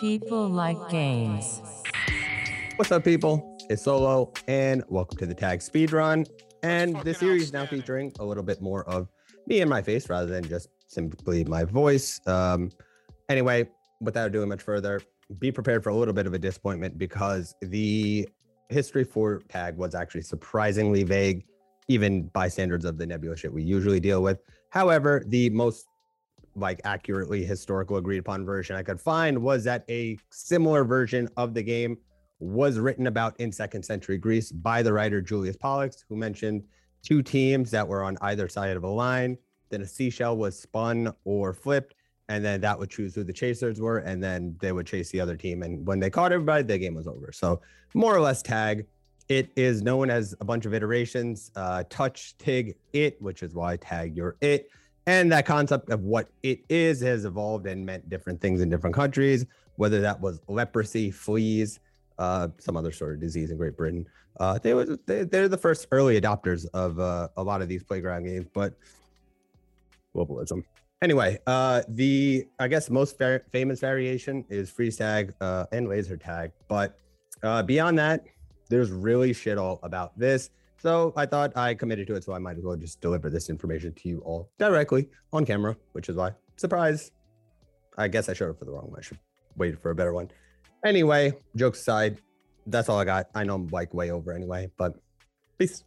People like games. What's up, people? It's Solo, and welcome to the Tag Speed Run. And this series now featuring a little bit more of me and my face rather than just simply my voice. Um, anyway, without doing much further, be prepared for a little bit of a disappointment because the history for Tag was actually surprisingly vague, even by standards of the nebula shit we usually deal with. However, the most like accurately historical agreed upon version I could find was that a similar version of the game was written about in second century Greece by the writer Julius Pollux, who mentioned two teams that were on either side of a line. Then a seashell was spun or flipped, and then that would choose who the chasers were, and then they would chase the other team. And when they caught everybody, the game was over. So more or less tag. It is known as a bunch of iterations. Uh, touch, tig, it, which is why tag your it. And that concept of what it is has evolved and meant different things in different countries, whether that was leprosy, fleas, uh, some other sort of disease in Great Britain. Uh, they was they, they're the first early adopters of uh, a lot of these playground games, but globalism. Anyway, uh, the I guess most fa- famous variation is freeze tag uh, and laser tag, but uh, beyond that, there's really shit all about this. So I thought I committed to it, so I might as well just deliver this information to you all directly on camera, which is why surprise. I guess I showed up for the wrong one. I should wait for a better one. Anyway, jokes aside, that's all I got. I know I'm like way over anyway, but peace.